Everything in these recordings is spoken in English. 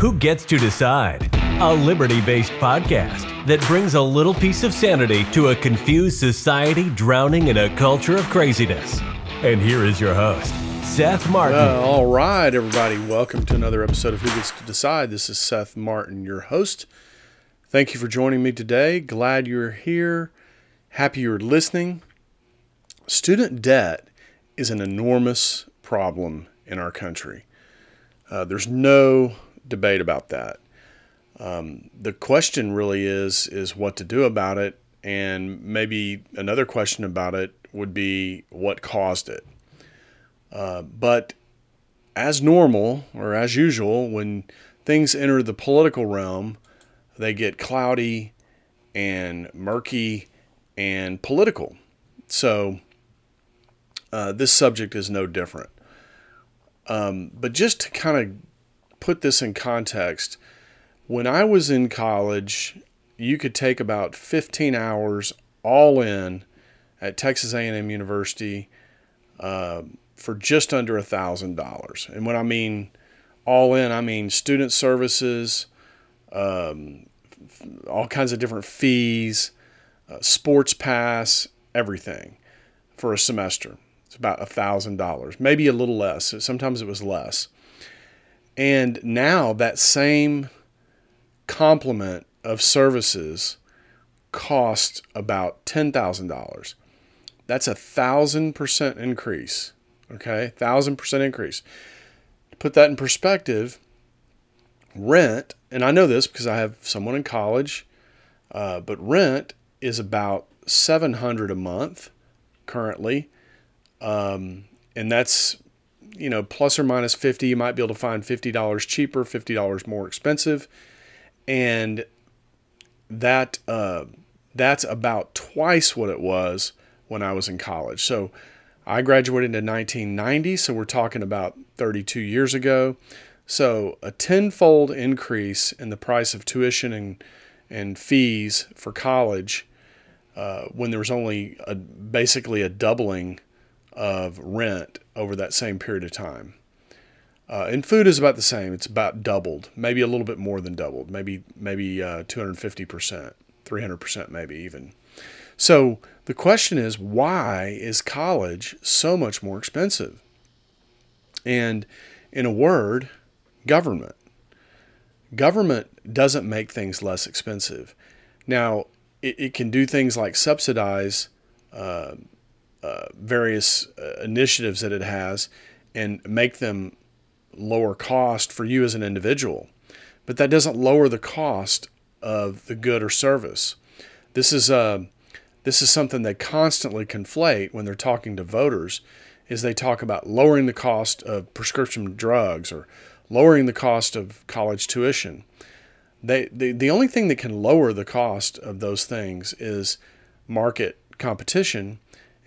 Who Gets to Decide? A liberty based podcast that brings a little piece of sanity to a confused society drowning in a culture of craziness. And here is your host, Seth Martin. Uh, all right, everybody, welcome to another episode of Who Gets to Decide. This is Seth Martin, your host. Thank you for joining me today. Glad you're here. Happy you're listening. Student debt is an enormous problem in our country. Uh, there's no debate about that. Um, the question really is is what to do about it, and maybe another question about it would be what caused it. Uh, but as normal or as usual, when things enter the political realm, they get cloudy and murky and political. So uh, this subject is no different. Um, but just to kind of put this in context, when I was in college, you could take about 15 hours all in at Texas A&M University uh, for just under a thousand dollars. And when I mean all in, I mean student services, um, all kinds of different fees, uh, sports pass, everything for a semester. It's about a thousand dollars, maybe a little less. Sometimes it was less. And now that same complement of services cost about ten thousand dollars. That's a thousand percent increase. Okay, thousand percent increase. To put that in perspective, rent, and I know this because I have someone in college, uh, but rent is about seven hundred a month currently um, and that's, you know, plus or minus 50. You might be able to find $50 cheaper, $50 more expensive. And that, uh, that's about twice what it was when I was in college. So I graduated in 1990, so we're talking about 32 years ago. So a tenfold increase in the price of tuition and and fees for college uh, when there was only a, basically a doubling of rent over that same period of time. Uh, and food is about the same. It's about doubled, maybe a little bit more than doubled, maybe maybe uh, 250%, 300% maybe even. So the question is, why is college so much more expensive? And in a word, government. Government doesn't make things less expensive. Now, it, it can do things like subsidize uh, uh, various uh, initiatives that it has and make them lower cost for you as an individual. But that doesn't lower the cost of the good or service. This is uh, this is something they constantly conflate when they're talking to voters. Is they talk about lowering the cost of prescription drugs or lowering the cost of college tuition. They, the, the only thing that can lower the cost of those things is market competition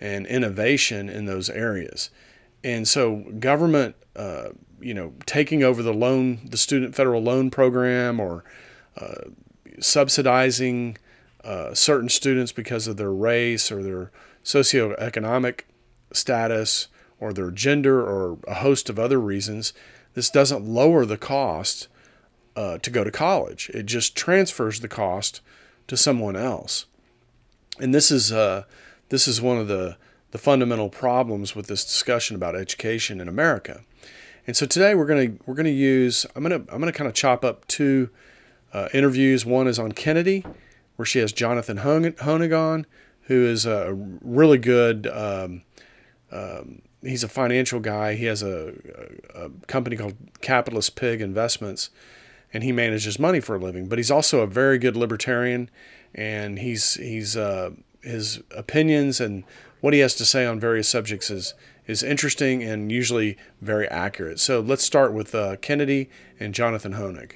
and innovation in those areas. And so, government, uh, you know, taking over the loan, the student federal loan program, or uh, subsidizing uh, certain students because of their race or their socioeconomic status or their gender or a host of other reasons, this doesn't lower the cost uh, to go to college. It just transfers the cost to someone else. And this is uh, this is one of the, the fundamental problems with this discussion about education in America. And so today we're going to we're going to use I'm going to I'm going to kind of chop up two uh, interviews. One is on Kennedy, where she has Jonathan Hoenig, who is a really good. Um, um, he's a financial guy. He has a, a, a, company called Capitalist Pig Investments, and he manages money for a living. But he's also a very good libertarian, and he's he's uh, his opinions and what he has to say on various subjects is is interesting and usually very accurate. So let's start with uh, Kennedy and Jonathan Hoenig.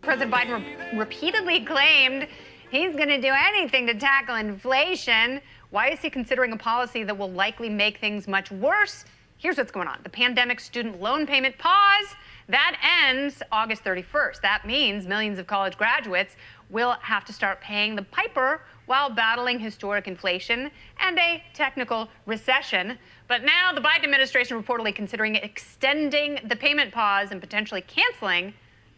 President Biden re- repeatedly claimed he's going to do anything to tackle inflation. Why is he considering a policy that will likely make things much worse? Here's what's going on the pandemic student loan payment pause. That ends August 31st. That means millions of college graduates will have to start paying the piper while battling historic inflation and a technical recession. But now the Biden administration reportedly considering extending the payment pause and potentially canceling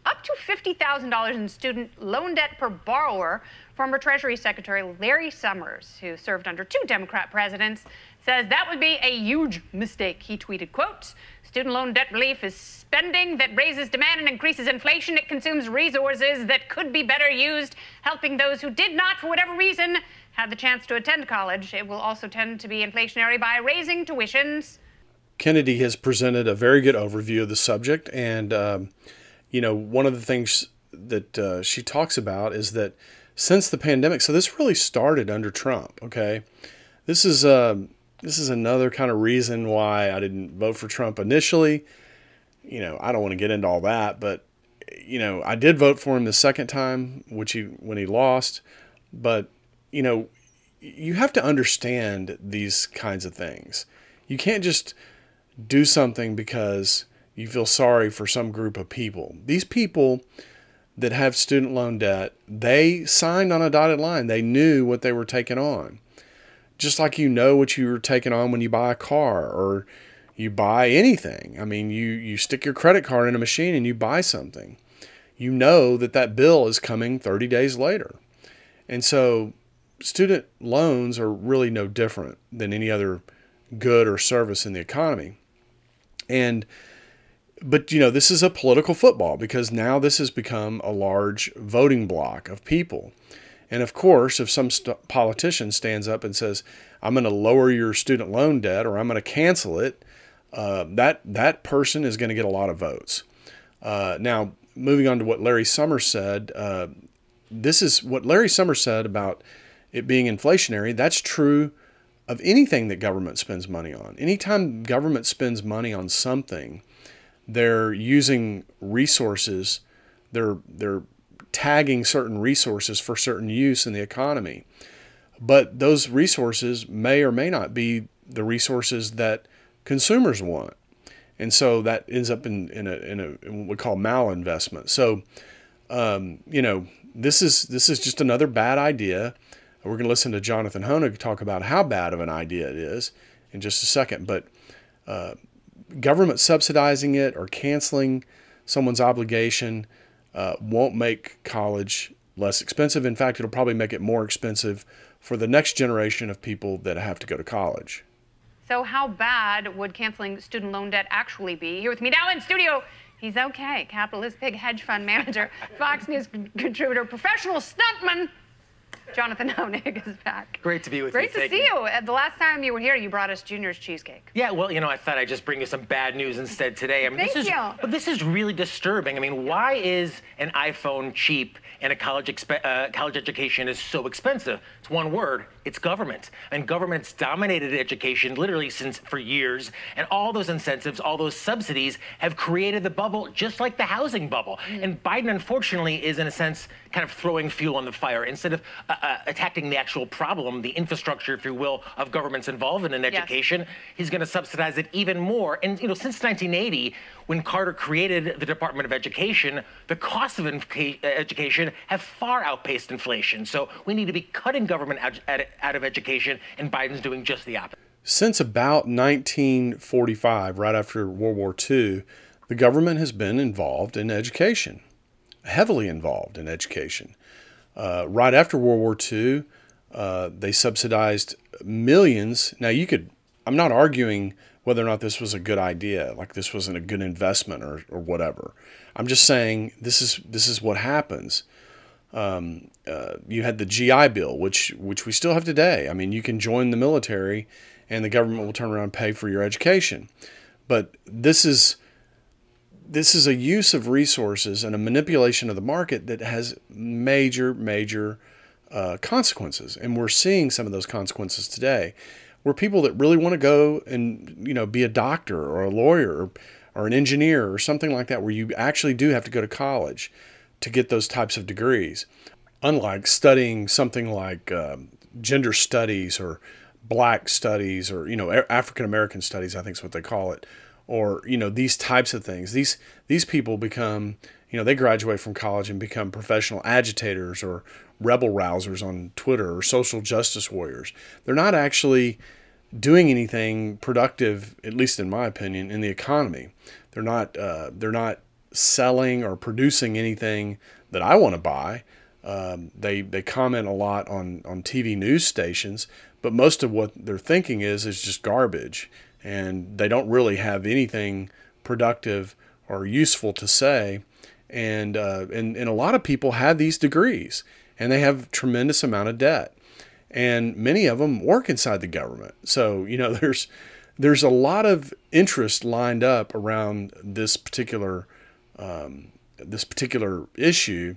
up to $50,000 in student loan debt per borrower. Former Treasury Secretary Larry Summers, who served under two Democrat presidents, says that would be a huge mistake. He tweeted, quote, student loan debt relief is spending that raises demand and increases inflation. It consumes resources that could be better used helping those who did not, for whatever reason, have the chance to attend college. It will also tend to be inflationary by raising tuitions. Kennedy has presented a very good overview of the subject, and um, you know one of the things that uh, she talks about is that since the pandemic, so this really started under Trump. Okay, this is uh, this is another kind of reason why I didn't vote for Trump initially. You know, I don't want to get into all that, but you know, I did vote for him the second time, which he when he lost. But you know, you have to understand these kinds of things. You can't just do something because you feel sorry for some group of people. These people that have student loan debt, they signed on a dotted line. They knew what they were taking on. Just like you know what you're taking on when you buy a car or you buy anything. I mean, you you stick your credit card in a machine and you buy something. You know that that bill is coming 30 days later. And so student loans are really no different than any other good or service in the economy. And but you know, this is a political football because now this has become a large voting block of people. And of course, if some st- politician stands up and says, "I'm going to lower your student loan debt" or "I'm going to cancel it," uh, that that person is going to get a lot of votes. Uh, now, moving on to what Larry Summers said, uh, this is what Larry Summers said about it being inflationary. That's true of anything that government spends money on. Anytime government spends money on something, they're using resources, they're they're tagging certain resources for certain use in the economy. But those resources may or may not be the resources that consumers want. And so that ends up in, in, a, in, a, in what we call malinvestment. So, um, you know, this is this is just another bad idea we're going to listen to Jonathan Hoenig talk about how bad of an idea it is in just a second. But uh, government subsidizing it or canceling someone's obligation uh, won't make college less expensive. In fact, it'll probably make it more expensive for the next generation of people that have to go to college. So, how bad would canceling student loan debt actually be? Here with me now in studio, he's okay. Capitalist Pig hedge fund manager, Fox News contributor, professional stuntman, Jonathan Hoenig is back. Great to be with Great you. Great to see you. The last time you were here, you brought us Junior's cheesecake. Yeah, well, you know, I thought I'd just bring you some bad news instead today. I mean, Thank this is, you. But this is really disturbing. I mean, why is an iPhone cheap and a college uh, college education is so expensive? It's one word. It's government. And government's dominated education literally since for years. And all those incentives, all those subsidies have created the bubble, just like the housing bubble. Mm. And Biden, unfortunately, is in a sense kind of throwing fuel on the fire instead of uh, uh, attacking the actual problem, the infrastructure, if you will, of government's involvement in education. Yes. He's going to subsidize it even more. And you know, since 1980, when Carter created the Department of Education, the costs of education have far outpaced inflation. So we need to be cutting government out of education, and Biden's doing just the opposite. Since about 1945, right after World War II, the government has been involved in education, heavily involved in education. Uh, right after World War II, uh, they subsidized millions. Now, you could, I'm not arguing whether or not this was a good idea, like this wasn't a good investment or, or whatever. I'm just saying this is this is what happens. Um, uh, you had the GI Bill, which which we still have today. I mean, you can join the military, and the government will turn around and pay for your education. But this is this is a use of resources and a manipulation of the market that has major major uh, consequences, and we're seeing some of those consequences today. Were people that really want to go and you know be a doctor or a lawyer or, or an engineer or something like that where you actually do have to go to college to get those types of degrees. Unlike studying something like um, gender studies or black studies or you know african american studies i think is what they call it or you know these types of things these these people become you know they graduate from college and become professional agitators or rebel rousers on Twitter or social justice warriors. They're not actually doing anything productive, at least in my opinion, in the economy. They're not uh, they're not selling or producing anything that I want to buy. Um, they they comment a lot on on TV news stations, but most of what they're thinking is is just garbage, and they don't really have anything productive or useful to say. And uh, and and a lot of people have these degrees, and they have tremendous amount of debt, and many of them work inside the government. So you know there's there's a lot of interest lined up around this particular um, this particular issue,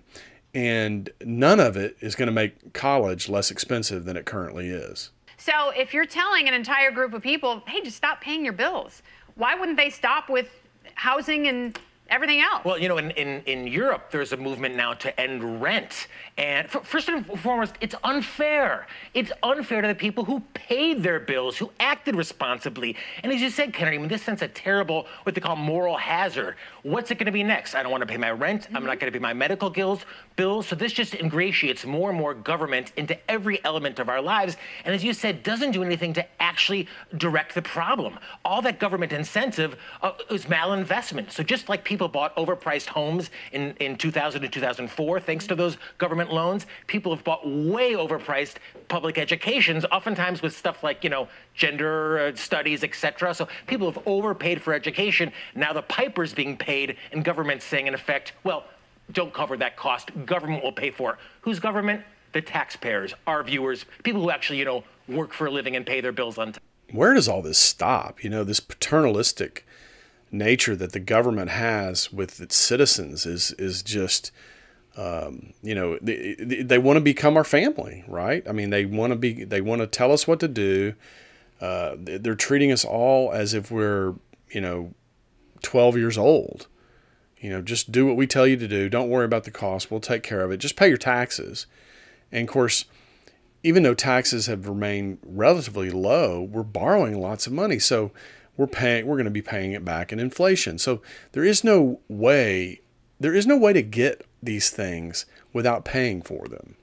and none of it is going to make college less expensive than it currently is. So if you're telling an entire group of people, hey, just stop paying your bills, why wouldn't they stop with housing and everything else. Well, you know, in, in, in Europe, there's a movement now to end rent. And for, first and foremost, it's unfair. It's unfair to the people who paid their bills, who acted responsibly. And as you said, Kennedy, I mean, this sends a terrible, what they call moral hazard. What's it going to be next? I don't want to pay my rent. Mm-hmm. I'm not going to pay my medical bills. Bills. So this just ingratiates more and more government into every element of our lives. And as you said, doesn't do anything to actually direct the problem. All that government incentive uh, is malinvestment. So just like people bought overpriced homes in, in 2000 and 2004, thanks to those government loans, people have bought way overpriced public educations, oftentimes with stuff like, you know, gender uh, studies, etc. So people have overpaid for education. Now the piper's being paid, and government's saying, in effect, well, don't cover that cost. Government will pay for it. Whose government? The taxpayers, our viewers, people who actually, you know, work for a living and pay their bills on time. Where does all this stop? You know, this paternalistic nature that the government has with its citizens is is just um, you know they, they want to become our family right i mean they want to be they want to tell us what to do uh, they're treating us all as if we're you know 12 years old you know, just do what we tell you to do. Don't worry about the cost. We'll take care of it. Just pay your taxes. And of course, even though taxes have remained relatively low, we're borrowing lots of money. So we're paying we're going to be paying it back in inflation. So there is no way there is no way to get these things without paying for them.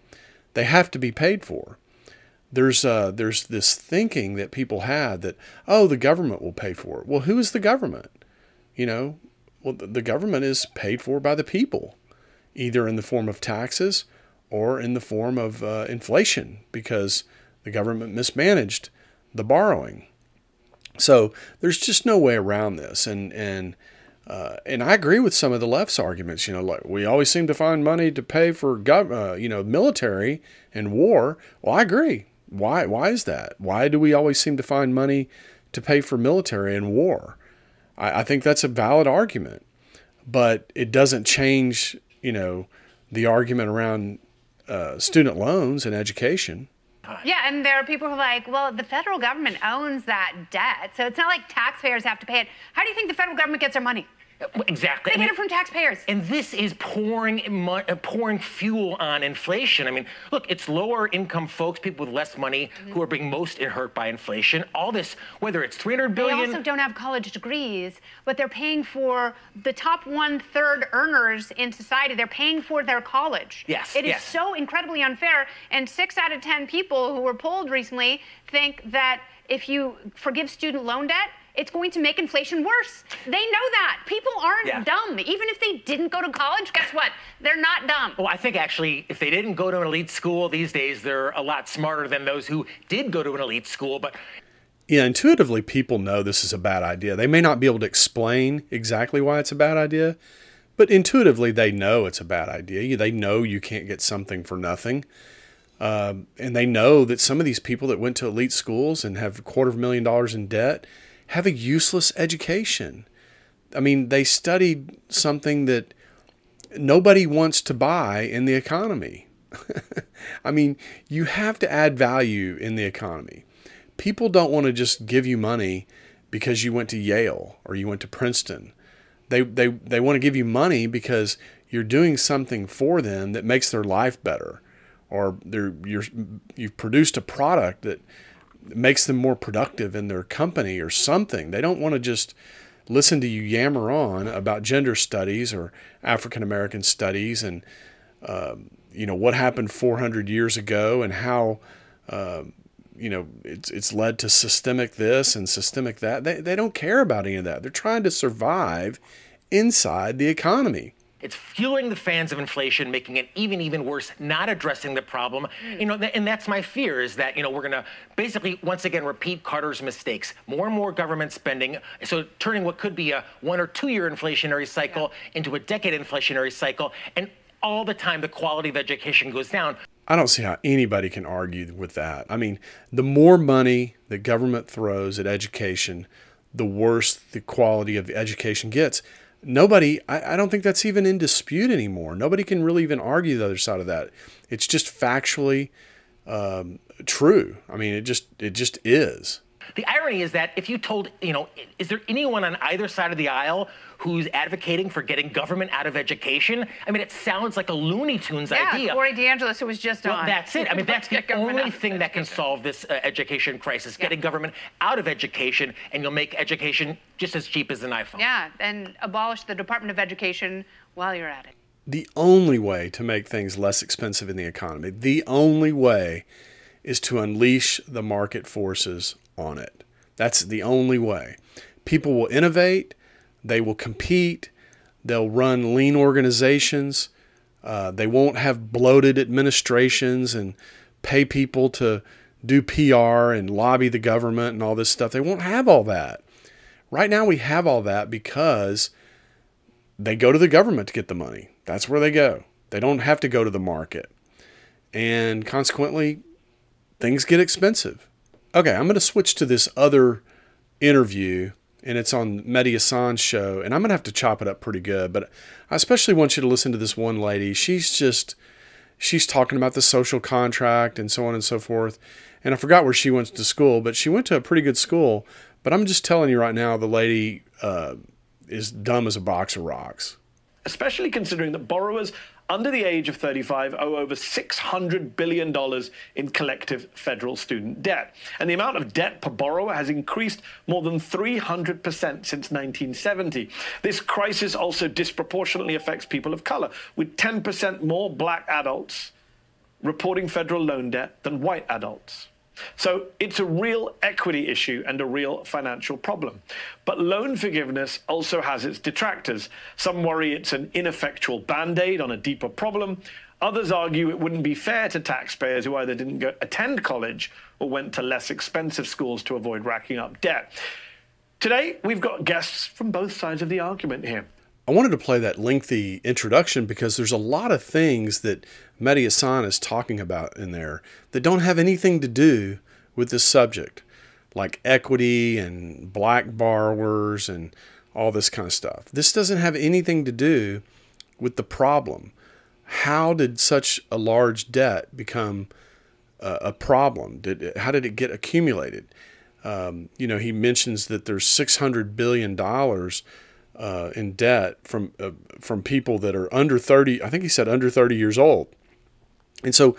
They have to be paid for. There's uh, there's this thinking that people had that oh the government will pay for it. Well, who is the government? You know, well, the government is paid for by the people, either in the form of taxes or in the form of uh, inflation, because the government mismanaged the borrowing. So there's just no way around this, and and uh, and I agree with some of the left's arguments. You know, like we always seem to find money to pay for gov- uh, you know military and war. Well, I agree. Why why is that? Why do we always seem to find money to pay for military and war? I, I think that's a valid argument, but it doesn't change, you know, the argument around uh, student loans and education. Yeah, and there are people who are like, well, the federal government owns that debt, so it's not like taxpayers have to pay it. How do you think the federal government gets their money? Exactly. They get it from taxpayers. And this is pouring uh, pouring fuel on inflation. I mean, look, it's lower income folks, people with less money, mm-hmm. who are being most hurt by inflation. All this, whether it's 300 billion. They also don't have college degrees, but they're paying for the top one third earners in society. They're paying for their college. Yes. It is yes. so incredibly unfair. And six out of 10 people who were polled recently think that if you forgive student loan debt, it's going to make inflation worse. They know that. People aren't yeah. dumb. Even if they didn't go to college, guess what? They're not dumb. Well, I think actually, if they didn't go to an elite school these days, they're a lot smarter than those who did go to an elite school. But yeah, intuitively, people know this is a bad idea. They may not be able to explain exactly why it's a bad idea, but intuitively, they know it's a bad idea. They know you can't get something for nothing. Um, and they know that some of these people that went to elite schools and have a quarter of a million dollars in debt have a useless education. I mean, they studied something that nobody wants to buy in the economy. I mean, you have to add value in the economy. People don't want to just give you money because you went to Yale or you went to Princeton. They, they, they want to give you money because you're doing something for them that makes their life better or you're, you've produced a product that makes them more productive in their company or something. They don't want to just listen to you yammer on about gender studies or African American studies and um, you know what happened 400 years ago and how um, you know it's it's led to systemic this and systemic that. They they don't care about any of that. They're trying to survive inside the economy. It's fueling the fans of inflation, making it even even worse, not addressing the problem. Mm. You know, and that's my fear is that you know we're going to basically once again repeat Carter's mistakes. More and more government spending, so turning what could be a one or two year inflationary cycle yeah. into a decade inflationary cycle, and all the time the quality of education goes down. I don't see how anybody can argue with that. I mean, the more money the government throws at education, the worse the quality of the education gets nobody I, I, don't think that's even in dispute anymore. Nobody can really even argue the other side of that. It's just factually um, true. I mean it just it just is the irony is that if you told you know is there anyone on either side of the aisle who's advocating for getting government out of education. I mean, it sounds like a Looney Tunes idea. yeah, idea. Corey DeAngelis, who was just well, on. That's it. I mean, that's the only thing that can solve this uh, education crisis: yeah. getting government out of education, and you'll make education just as cheap as an iPhone. Yeah, and abolish the Department of Education while you're at it. The only way to make things less expensive in the economy, the only way, is to unleash the market forces on it. That's the only way. People will innovate they will compete. They'll run lean organizations. Uh, they won't have bloated administrations and pay people to do PR and lobby the government and all this stuff. They won't have all that. Right now, we have all that because they go to the government to get the money. That's where they go. They don't have to go to the market. And consequently, things get expensive. Okay, I'm going to switch to this other interview and it's on Mehdi show, and I'm gonna have to chop it up pretty good. But I especially want you to listen to this one lady. She's just she's talking about the social contract and so on and so forth. And I forgot where she went to school, but she went to a pretty good school. But I'm just telling you right now, the lady uh, is dumb as a box of rocks. Especially considering that borrowers under the age of 35 owe over $600 billion in collective federal student debt. And the amount of debt per borrower has increased more than 300% since 1970. This crisis also disproportionately affects people of color, with 10% more black adults reporting federal loan debt than white adults. So it's a real equity issue and a real financial problem. But loan forgiveness also has its detractors. Some worry it's an ineffectual band aid on a deeper problem. Others argue it wouldn't be fair to taxpayers who either didn't go, attend college or went to less expensive schools to avoid racking up debt. Today, we've got guests from both sides of the argument here. I wanted to play that lengthy introduction because there's a lot of things that Mehdi Hasan is talking about in there that don't have anything to do with this subject, like equity and black borrowers and all this kind of stuff. This doesn't have anything to do with the problem. How did such a large debt become a, problem? Did how did it get accumulated? Um, you know, he mentions that there's 600 billion dollars uh, in debt from uh, from people that are under 30. I think he said under 30 years old. And so,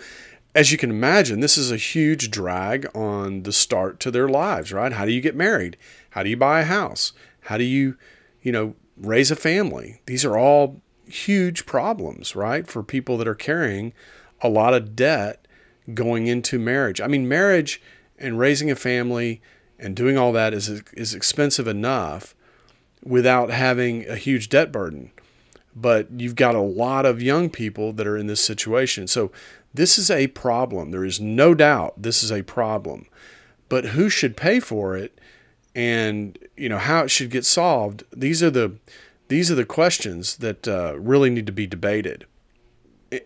as you can imagine, this is a huge drag on the start to their lives. Right? How do you get married? How do you buy a house? How do you, you know, raise a family? These are all huge problems, right, for people that are carrying a lot of debt going into marriage. I mean, marriage and raising a family and doing all that is is expensive enough without having a huge debt burden. But you've got a lot of young people that are in this situation. So this is a problem. There is no doubt this is a problem. But who should pay for it and you know how it should get solved? These are the these are the questions that uh, really need to be debated.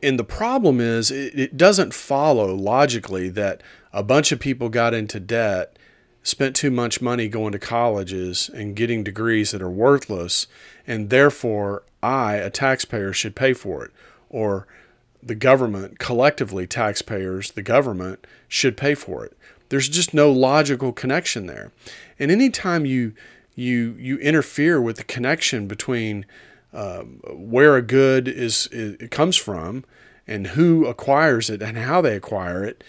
And the problem is, it, it doesn't follow logically that a bunch of people got into debt spent too much money going to colleges and getting degrees that are worthless, and therefore I, a taxpayer, should pay for it. Or the government, collectively, taxpayers, the government, should pay for it. There's just no logical connection there. And anytime you you you interfere with the connection between um, where a good is, is it comes from and who acquires it and how they acquire it,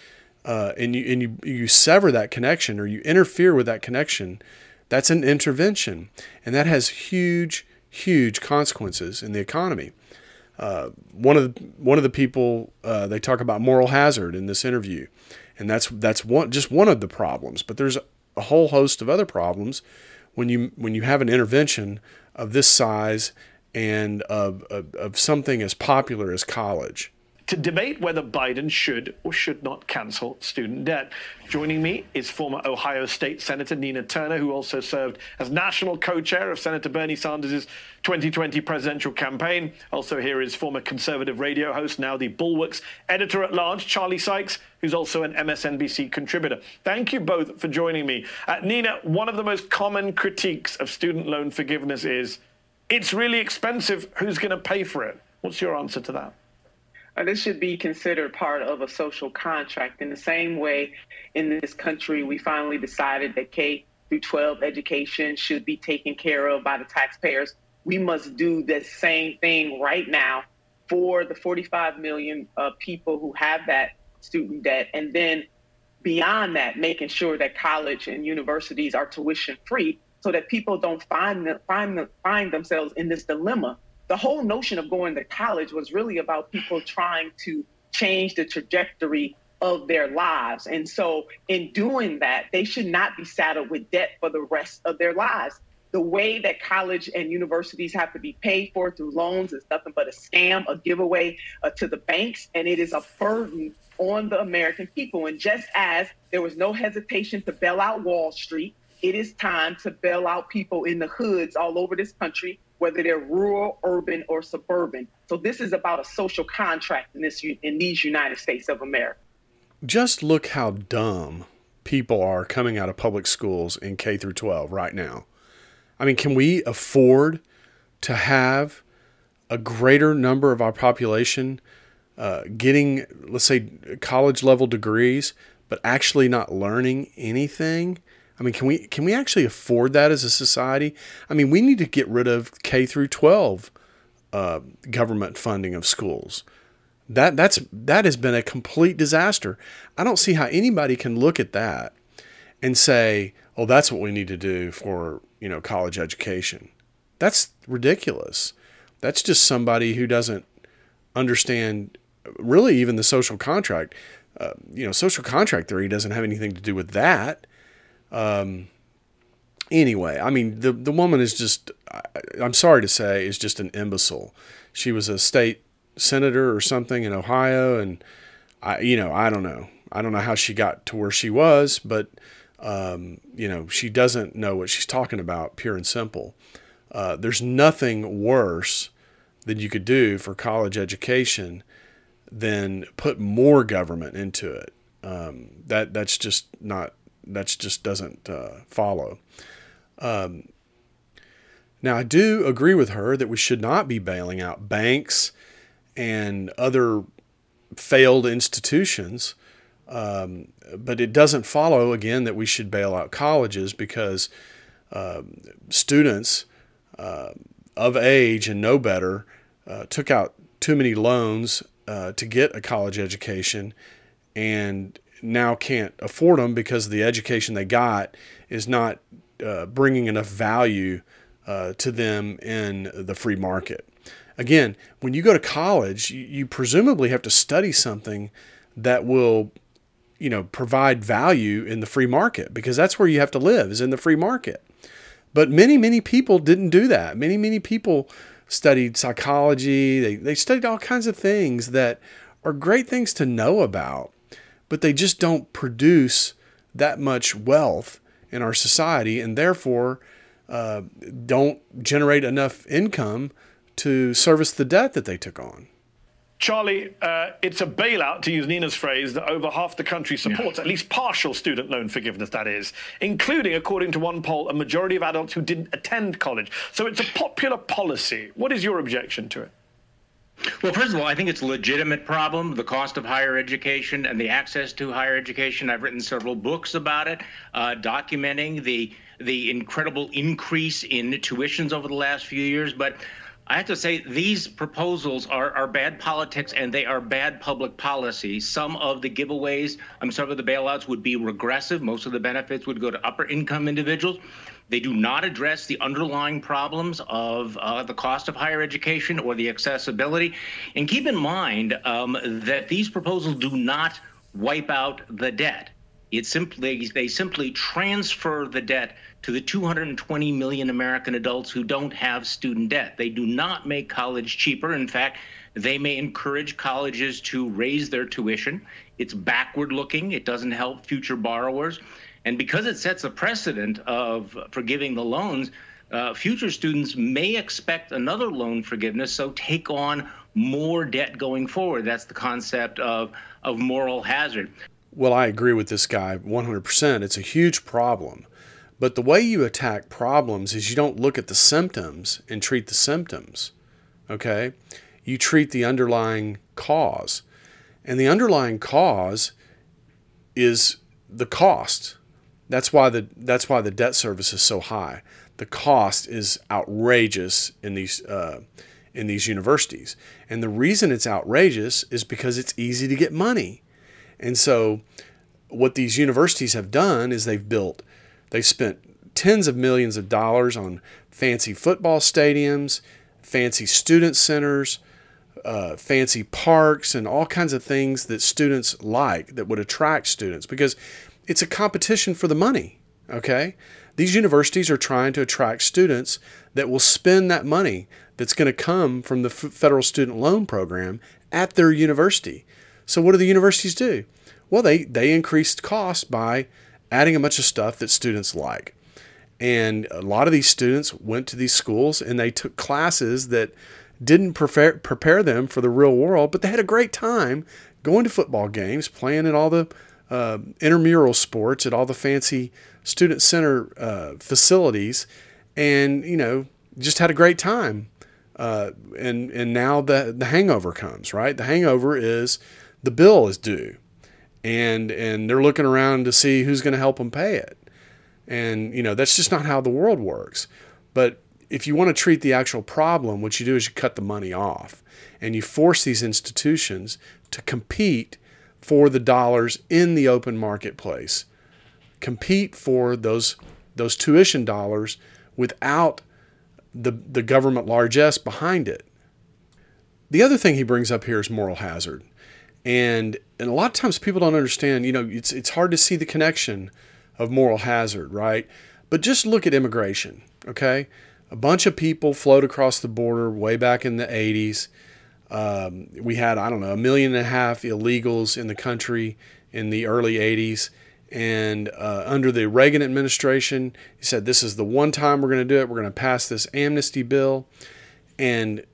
uh, and you and you you sever that connection or you interfere with that connection, that's an intervention, and that has huge huge consequences in the economy. Uh, one of the, one of the people uh, they talk about moral hazard in this interview, and that's that's one just one of the problems. But there's a whole host of other problems when you when you have an intervention of this size and of, of, of something as popular as college to debate whether Biden should or should not cancel student debt. Joining me is former Ohio State Senator Nina Turner, who also served as national co chair of Senator Bernie Sanders' 2020 presidential campaign. Also, here is former conservative radio host, now the Bulwark's editor at large, Charlie Sykes, who's also an MSNBC contributor. Thank you both for joining me. Uh, Nina, one of the most common critiques of student loan forgiveness is it's really expensive. Who's going to pay for it? What's your answer to that? Uh, this should be considered part of a social contract. In the same way, in this country, we finally decided that K through 12 education should be taken care of by the taxpayers. We must do the same thing right now for the 45 million uh, people who have that student debt. And then beyond that, making sure that college and universities are tuition free so that people don't find, find, find themselves in this dilemma the whole notion of going to college was really about people trying to change the trajectory of their lives. And so, in doing that, they should not be saddled with debt for the rest of their lives. The way that college and universities have to be paid for through loans is nothing but a scam, a giveaway uh, to the banks, and it is a burden on the American people. And just as there was no hesitation to bail out Wall Street, it is time to bail out people in the hoods all over this country whether they're rural, urban, or suburban. So this is about a social contract in this in these United States of America. Just look how dumb people are coming out of public schools in K through 12 right now. I mean, can we afford to have a greater number of our population uh, getting, let's say, college level degrees, but actually not learning anything? I mean, can we can we actually afford that as a society? I mean, we need to get rid of K through 12 uh, government funding of schools. That that's that has been a complete disaster. I don't see how anybody can look at that and say, "Oh, that's what we need to do for you know college education." That's ridiculous. That's just somebody who doesn't understand really even the social contract. Uh, you know, social contract theory doesn't have anything to do with that. Um, anyway, I mean, the the woman is just, I, I'm sorry to say, is just an imbecile. She was a state senator or something in Ohio, and I, you know, I don't know. I don't know how she got to where she was, but um, you know, she doesn't know what she's talking about, pure and simple. Uh, there's nothing worse than you could do for college education than put more government into it. Um, that that's just not that just doesn't uh, follow. Um, now, I do agree with her that we should not be bailing out banks and other failed institutions. Um, but it doesn't follow, again, that we should bail out colleges because uh, students uh, of age and know better uh, took out too many loans uh, to get a college education and now can't afford them because the education they got is not uh, bringing enough value uh, to them in the free market. Again, when you go to college, you, you presumably have to study something that will, you know, provide value in the free market because that's where you have to live is in the free market. But many, many people didn't do that. Many, many people studied psychology. They, they studied all kinds of things that are great things to know about but they just don't produce that much wealth in our society and therefore uh, don't generate enough income to service the debt that they took on. Charlie, uh, it's a bailout, to use Nina's phrase, that over half the country supports, yeah. at least partial student loan forgiveness, that is, including, according to one poll, a majority of adults who didn't attend college. So it's a popular policy. What is your objection to it? Well, first of all, I think it's a legitimate problem, the cost of higher education and the access to higher education. I've written several books about it, uh, documenting the the incredible increase in tuitions over the last few years. But I have to say, these proposals are, are bad politics and they are bad public policy. Some of the giveaways, um, some of the bailouts would be regressive. Most of the benefits would go to upper income individuals. They do not address the underlying problems of uh, the cost of higher education or the accessibility. And keep in mind um, that these proposals do not wipe out the debt. It simply they simply transfer the debt to the 220 million American adults who don't have student debt. They do not make college cheaper. In fact, they may encourage colleges to raise their tuition. It's backward looking. It doesn't help future borrowers. And because it sets a precedent of forgiving the loans, uh, future students may expect another loan forgiveness, so take on more debt going forward. That's the concept of, of moral hazard. Well, I agree with this guy 100%. It's a huge problem. But the way you attack problems is you don't look at the symptoms and treat the symptoms. Okay? You treat the underlying cause. And the underlying cause is the cost. That's why the that's why the debt service is so high. The cost is outrageous in these uh, in these universities, and the reason it's outrageous is because it's easy to get money. And so, what these universities have done is they've built, they've spent tens of millions of dollars on fancy football stadiums, fancy student centers, uh, fancy parks, and all kinds of things that students like that would attract students because it's a competition for the money. Okay? These universities are trying to attract students that will spend that money that's going to come from the F- federal student loan program at their university. So what do the universities do? Well, they they increased costs by adding a bunch of stuff that students like. And a lot of these students went to these schools and they took classes that didn't prepare prepare them for the real world, but they had a great time going to football games, playing in all the uh, intramural sports at all the fancy student center uh, facilities, and you know just had a great time. Uh, and and now the the hangover comes, right? The hangover is the bill is due, and and they're looking around to see who's going to help them pay it, and you know that's just not how the world works. But if you want to treat the actual problem, what you do is you cut the money off, and you force these institutions to compete for the dollars in the open marketplace. Compete for those those tuition dollars without the the government largesse behind it. The other thing he brings up here is moral hazard. And and a lot of times people don't understand, you know, it's it's hard to see the connection of moral hazard, right? But just look at immigration, okay? A bunch of people flowed across the border way back in the 80s um, we had, I don't know, a million and a half illegals in the country in the early 80s. And uh, under the Reagan administration, he said, This is the one time we're going to do it. We're going to pass this amnesty bill. And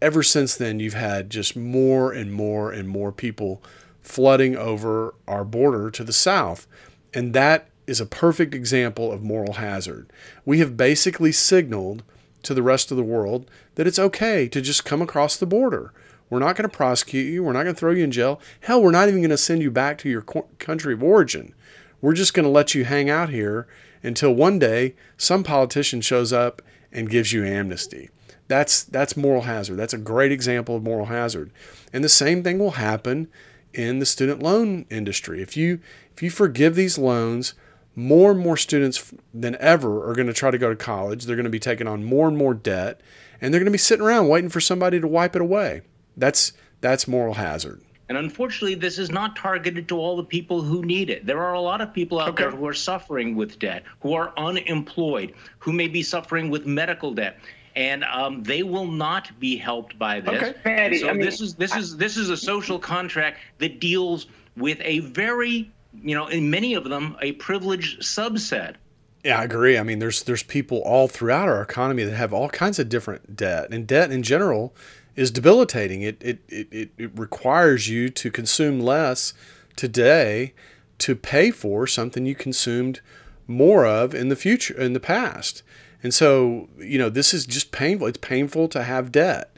ever since then, you've had just more and more and more people flooding over our border to the south. And that is a perfect example of moral hazard. We have basically signaled to the rest of the world that it's okay to just come across the border. We're not going to prosecute you. We're not going to throw you in jail. Hell, we're not even going to send you back to your country of origin. We're just going to let you hang out here until one day some politician shows up and gives you amnesty. That's that's moral hazard. That's a great example of moral hazard. And the same thing will happen in the student loan industry. If you if you forgive these loans, more and more students than ever are going to try to go to college. They're going to be taking on more and more debt, and they're going to be sitting around waiting for somebody to wipe it away. That's that's moral hazard. And unfortunately, this is not targeted to all the people who need it. There are a lot of people out okay. there who are suffering with debt, who are unemployed, who may be suffering with medical debt, and um, they will not be helped by this. Okay. Patty, so I mean, this is this is this is a social contract that deals with a very you know, in many of them, a privileged subset. Yeah, I agree. I mean, there's there's people all throughout our economy that have all kinds of different debt, and debt in general is debilitating. It it it, it requires you to consume less today to pay for something you consumed more of in the future in the past. And so, you know, this is just painful. It's painful to have debt.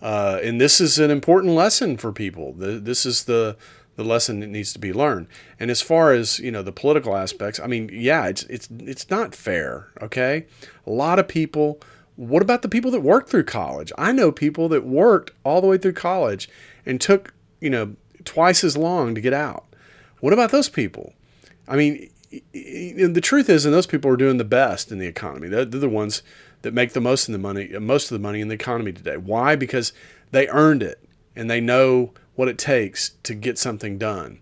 Uh, and this is an important lesson for people. The, this is the the lesson that needs to be learned. And as far as you know the political aspects, I mean, yeah, it's it's it's not fair. Okay, a lot of people. What about the people that worked through college? I know people that worked all the way through college and took you know twice as long to get out. What about those people? I mean, the truth is, and those people are doing the best in the economy. They're, they're the ones that make the most of the money, most of the money in the economy today. Why? Because they earned it and they know what it takes to get something done.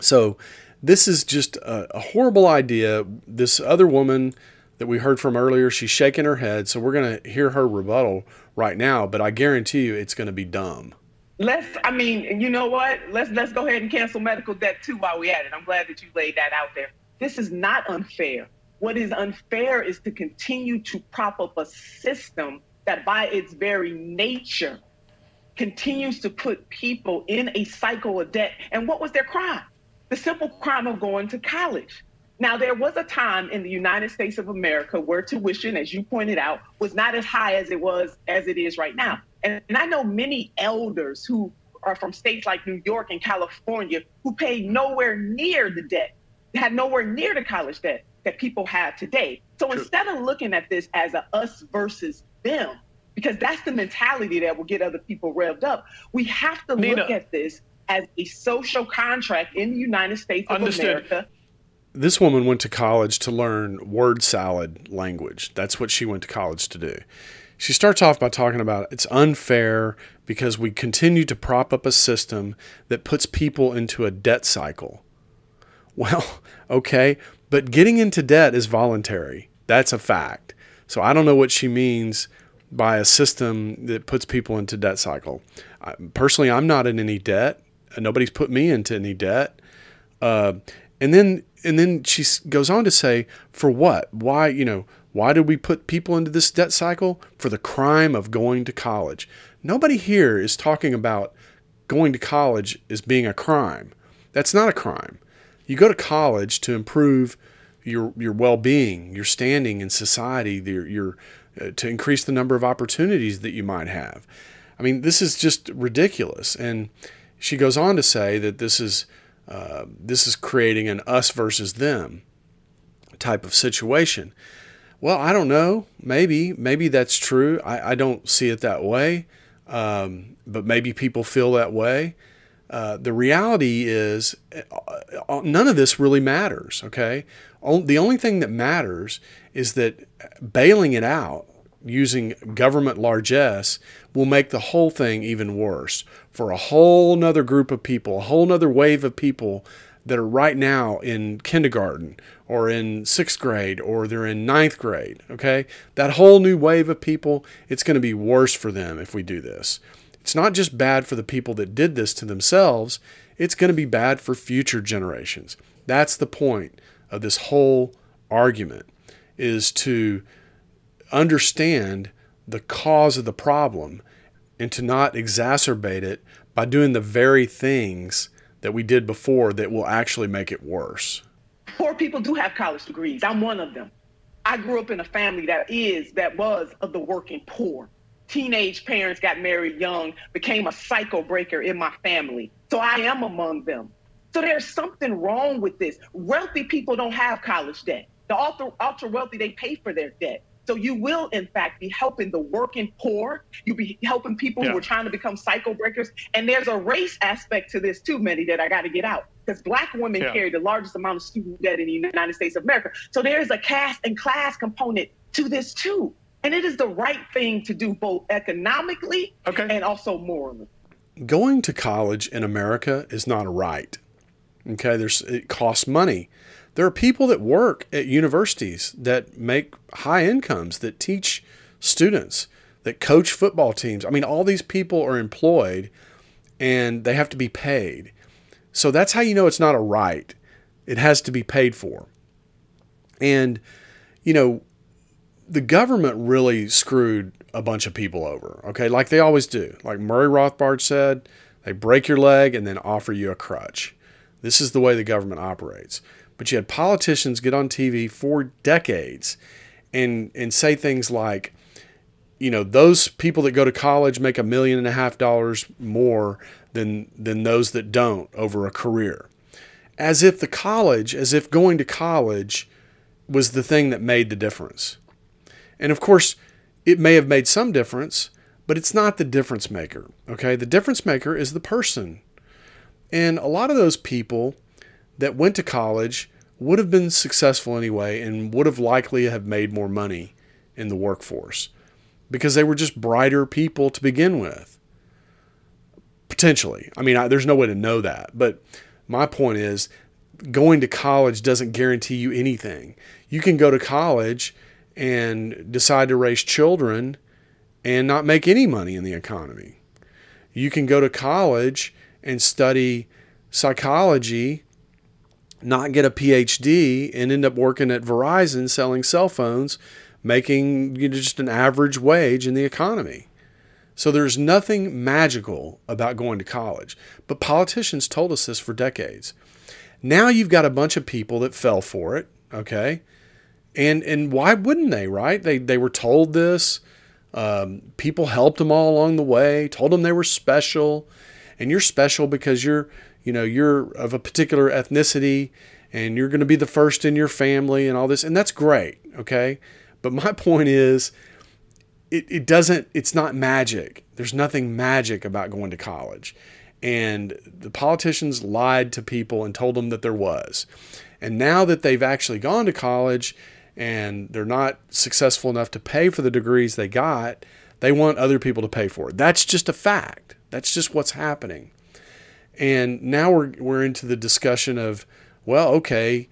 So this is just a, a horrible idea. This other woman that we heard from earlier, she's shaking her head. So we're going to hear her rebuttal right now, but I guarantee you it's going to be dumb. Let's, I mean, you know what? Let's let's go ahead and cancel medical debt too while we at it. I'm glad that you laid that out there. This is not unfair. What is unfair is to continue to prop up a system that by its very nature continues to put people in a cycle of debt. And what was their crime? The simple crime of going to college. Now, there was a time in the United States of America where tuition, as you pointed out, was not as high as it was as it is right now. And, and I know many elders who are from states like New York and California who paid nowhere near the debt, had nowhere near the college debt that people have today. So True. instead of looking at this as a us versus them, because that's the mentality that will get other people revved up, we have to Nina. look at this as a social contract in the United States of Understood. America this woman went to college to learn word salad language. That's what she went to college to do. She starts off by talking about it's unfair because we continue to prop up a system that puts people into a debt cycle. Well, okay, but getting into debt is voluntary. That's a fact. So I don't know what she means by a system that puts people into debt cycle. I, personally, I'm not in any debt. Nobody's put me into any debt. Uh, and then and then she goes on to say, for what? Why, you know, why did we put people into this debt cycle? For the crime of going to college. Nobody here is talking about going to college as being a crime. That's not a crime. You go to college to improve your your well-being, your standing in society, your, your to increase the number of opportunities that you might have. I mean, this is just ridiculous. And she goes on to say that this is uh, this is creating an us versus them type of situation. Well, I don't know. Maybe, maybe that's true. I, I don't see it that way, um, but maybe people feel that way. Uh, the reality is, uh, uh, none of this really matters. Okay, the only thing that matters is that bailing it out using government largesse will make the whole thing even worse for a whole nother group of people, a whole nother wave of people that are right now in kindergarten or in sixth grade or they're in ninth grade. Okay. That whole new wave of people, it's going to be worse for them if we do this. It's not just bad for the people that did this to themselves, it's going to be bad for future generations. That's the point of this whole argument is to understand the cause of the problem and to not exacerbate it by doing the very things that we did before that will actually make it worse. Poor people do have college degrees. I'm one of them. I grew up in a family that is, that was of the working poor. Teenage parents got married young, became a cycle breaker in my family. So I am among them. So there's something wrong with this. Wealthy people don't have college debt. The ultra, ultra wealthy, they pay for their debt. So you will, in fact, be helping the working poor. You'll be helping people yeah. who are trying to become cycle breakers. And there's a race aspect to this too, Mehdi, that I got to get out. Because black women yeah. carry the largest amount of student debt in the United States of America. So there's a caste and class component to this too. And it is the right thing to do both economically okay. and also morally. Going to college in America is not a right. Okay, there's it costs money. There are people that work at universities that make high incomes, that teach students, that coach football teams. I mean, all these people are employed and they have to be paid. So that's how you know it's not a right. It has to be paid for. And, you know, the government really screwed a bunch of people over, okay, like they always do. Like Murray Rothbard said, they break your leg and then offer you a crutch. This is the way the government operates. But you had politicians get on TV for decades and and say things like, you know, those people that go to college make a million and a half dollars more than than those that don't over a career. As if the college, as if going to college was the thing that made the difference. And of course, it may have made some difference, but it's not the difference maker. Okay? The difference maker is the person. And a lot of those people that went to college would have been successful anyway and would have likely have made more money in the workforce because they were just brighter people to begin with. Potentially. I mean, I, there's no way to know that. But my point is, going to college doesn't guarantee you anything. You can go to college and decide to raise children and not make any money in the economy. You can go to college and study psychology, not get a PhD, and end up working at Verizon selling cell phones, making you know, just an average wage in the economy. So there's nothing magical about going to college. But politicians told us this for decades. Now you've got a bunch of people that fell for it, okay? And and why wouldn't they, right? They they were told this. Um, people helped them all along the way, told them they were special, and you're special because you're you know you're of a particular ethnicity and you're going to be the first in your family and all this, and that's great, okay? But my point is, it, it doesn't. It's not magic. There's nothing magic about going to college. And the politicians lied to people and told them that there was. And now that they've actually gone to college and they're not successful enough to pay for the degrees they got, they want other people to pay for it. That's just a fact. That's just what's happening. And now we're, we're into the discussion of, well, okay,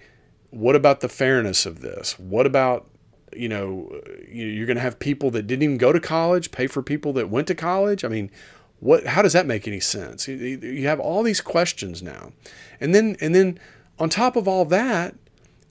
what about the fairness of this? What about, you know, you're going to have people that didn't even go to college pay for people that went to college? I mean, what how does that make any sense? You have all these questions now. And then and then on top of all that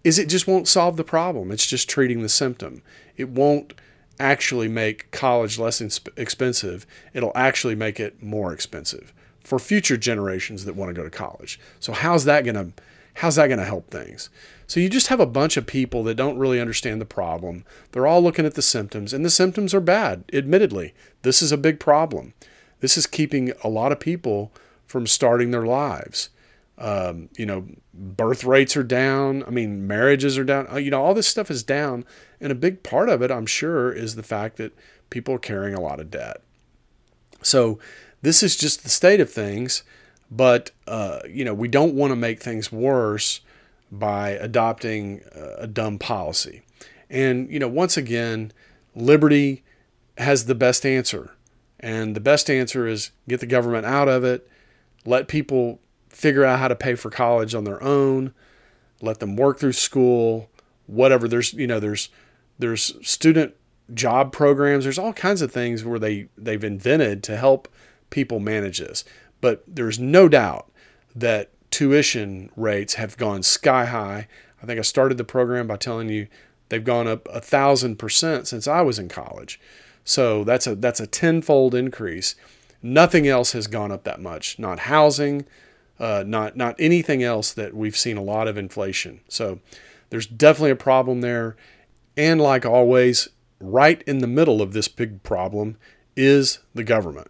is it just won't solve the problem. It's just treating the symptom. It won't actually make college less expensive. It'll actually make it more expensive for future generations that want to go to college so how's that going to how's that going to help things so you just have a bunch of people that don't really understand the problem they're all looking at the symptoms and the symptoms are bad admittedly this is a big problem this is keeping a lot of people from starting their lives. Um, you know, birth rates are down. I mean, marriages are down. Uh, you know, all this stuff is down. And a big part of it, I'm sure, is the fact that people are carrying a lot of debt. So this is just the state of things. But, uh, you know, we don't want to make things worse by adopting a dumb policy. And, you know, once again, liberty has the best answer. And the best answer is get the government out of it, let people figure out how to pay for college on their own, let them work through school, whatever. There's, you know, there's there's student job programs, there's all kinds of things where they they've invented to help people manage this. But there's no doubt that tuition rates have gone sky high. I think I started the program by telling you they've gone up a thousand percent since I was in college. So that's a that's a tenfold increase. Nothing else has gone up that much. Not housing, uh, not not anything else that we've seen a lot of inflation. So there's definitely a problem there. And like always, right in the middle of this big problem is the government.